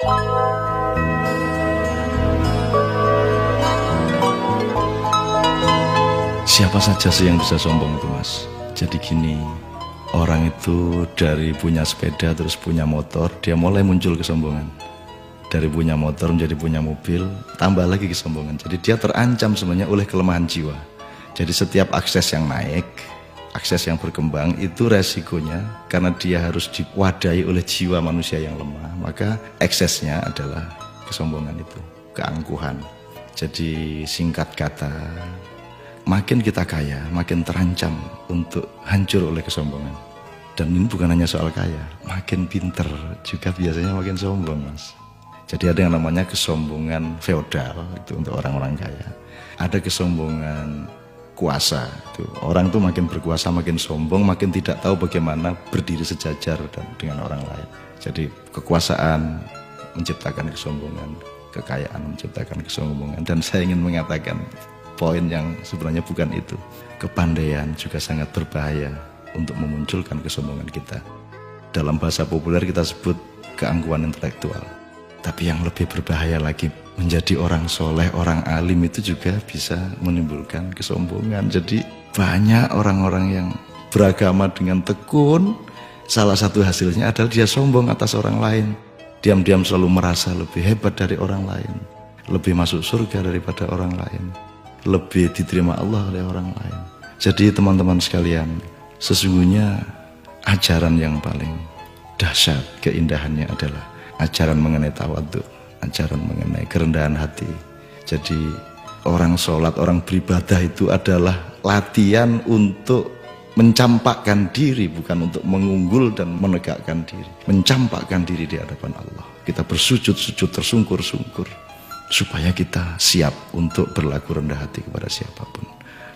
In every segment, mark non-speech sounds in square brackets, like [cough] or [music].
Siapa saja sih yang bisa sombong itu mas? Jadi gini Orang itu dari punya sepeda terus punya motor Dia mulai muncul kesombongan. Dari punya motor menjadi punya mobil Tambah lagi kesombongan. Jadi dia terancam sebenarnya oleh kelemahan jiwa. Jadi setiap akses yang naik Akses yang berkembang itu resikonya Karena dia harus diwadai oleh jiwa manusia yang lemah Maka eksesnya adalah kesombongan itu Keangkuhan Jadi singkat kata makin kita kaya, makin terancam untuk hancur oleh kesombongan. Dan ini bukan hanya soal kaya, makin pinter juga biasanya makin sombong mas. Jadi ada yang namanya kesombongan feodal itu untuk orang-orang kaya. Ada kesombongan kuasa itu orang tuh makin berkuasa makin sombong makin tidak tahu bagaimana berdiri sejajar dengan orang lain. Jadi kekuasaan menciptakan kesombongan, kekayaan menciptakan kesombongan dan saya ingin mengatakan poin yang sebenarnya bukan itu. Kepandaian juga sangat berbahaya untuk memunculkan kesombongan kita. Dalam bahasa populer kita sebut keangkuhan intelektual. Tapi yang lebih berbahaya lagi, menjadi orang soleh, orang alim itu juga bisa menimbulkan kesombongan. Jadi banyak orang-orang yang beragama dengan tekun, salah satu hasilnya adalah dia sombong atas orang lain. Diam-diam selalu merasa lebih hebat dari orang lain, lebih masuk surga daripada orang lain lebih diterima Allah oleh orang lain. Jadi teman-teman sekalian, sesungguhnya ajaran yang paling dahsyat keindahannya adalah ajaran mengenai tawadhu, ajaran mengenai kerendahan hati. Jadi orang sholat, orang beribadah itu adalah latihan untuk mencampakkan diri bukan untuk mengunggul dan menegakkan diri mencampakkan diri di hadapan Allah kita bersujud sujud tersungkur sungkur supaya kita siap untuk berlaku rendah hati kepada siapa pun.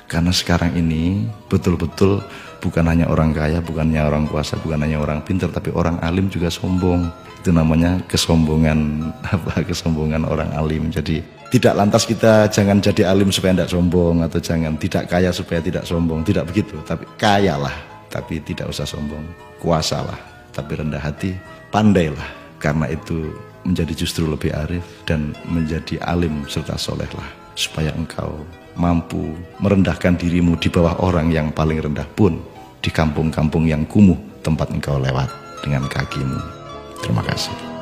Karena sekarang ini betul-betul bukan hanya orang kaya, bukan hanya orang kuasa, bukan hanya orang pintar, tapi orang alim juga sombong. Itu namanya kesombongan [laughs] apa? Kesombongan orang alim. Jadi tidak lantas kita jangan jadi alim supaya tidak sombong atau jangan tidak kaya supaya tidak sombong, tidak begitu. Tapi kayalah, tapi tidak usah sombong. Kuasalah, tapi rendah hati, pandailah. Karena itu menjadi justru lebih arif dan menjadi alim serta solehlah supaya engkau mampu merendahkan dirimu di bawah orang yang paling rendah pun di kampung-kampung yang kumuh tempat engkau lewat dengan kakimu. Terima kasih.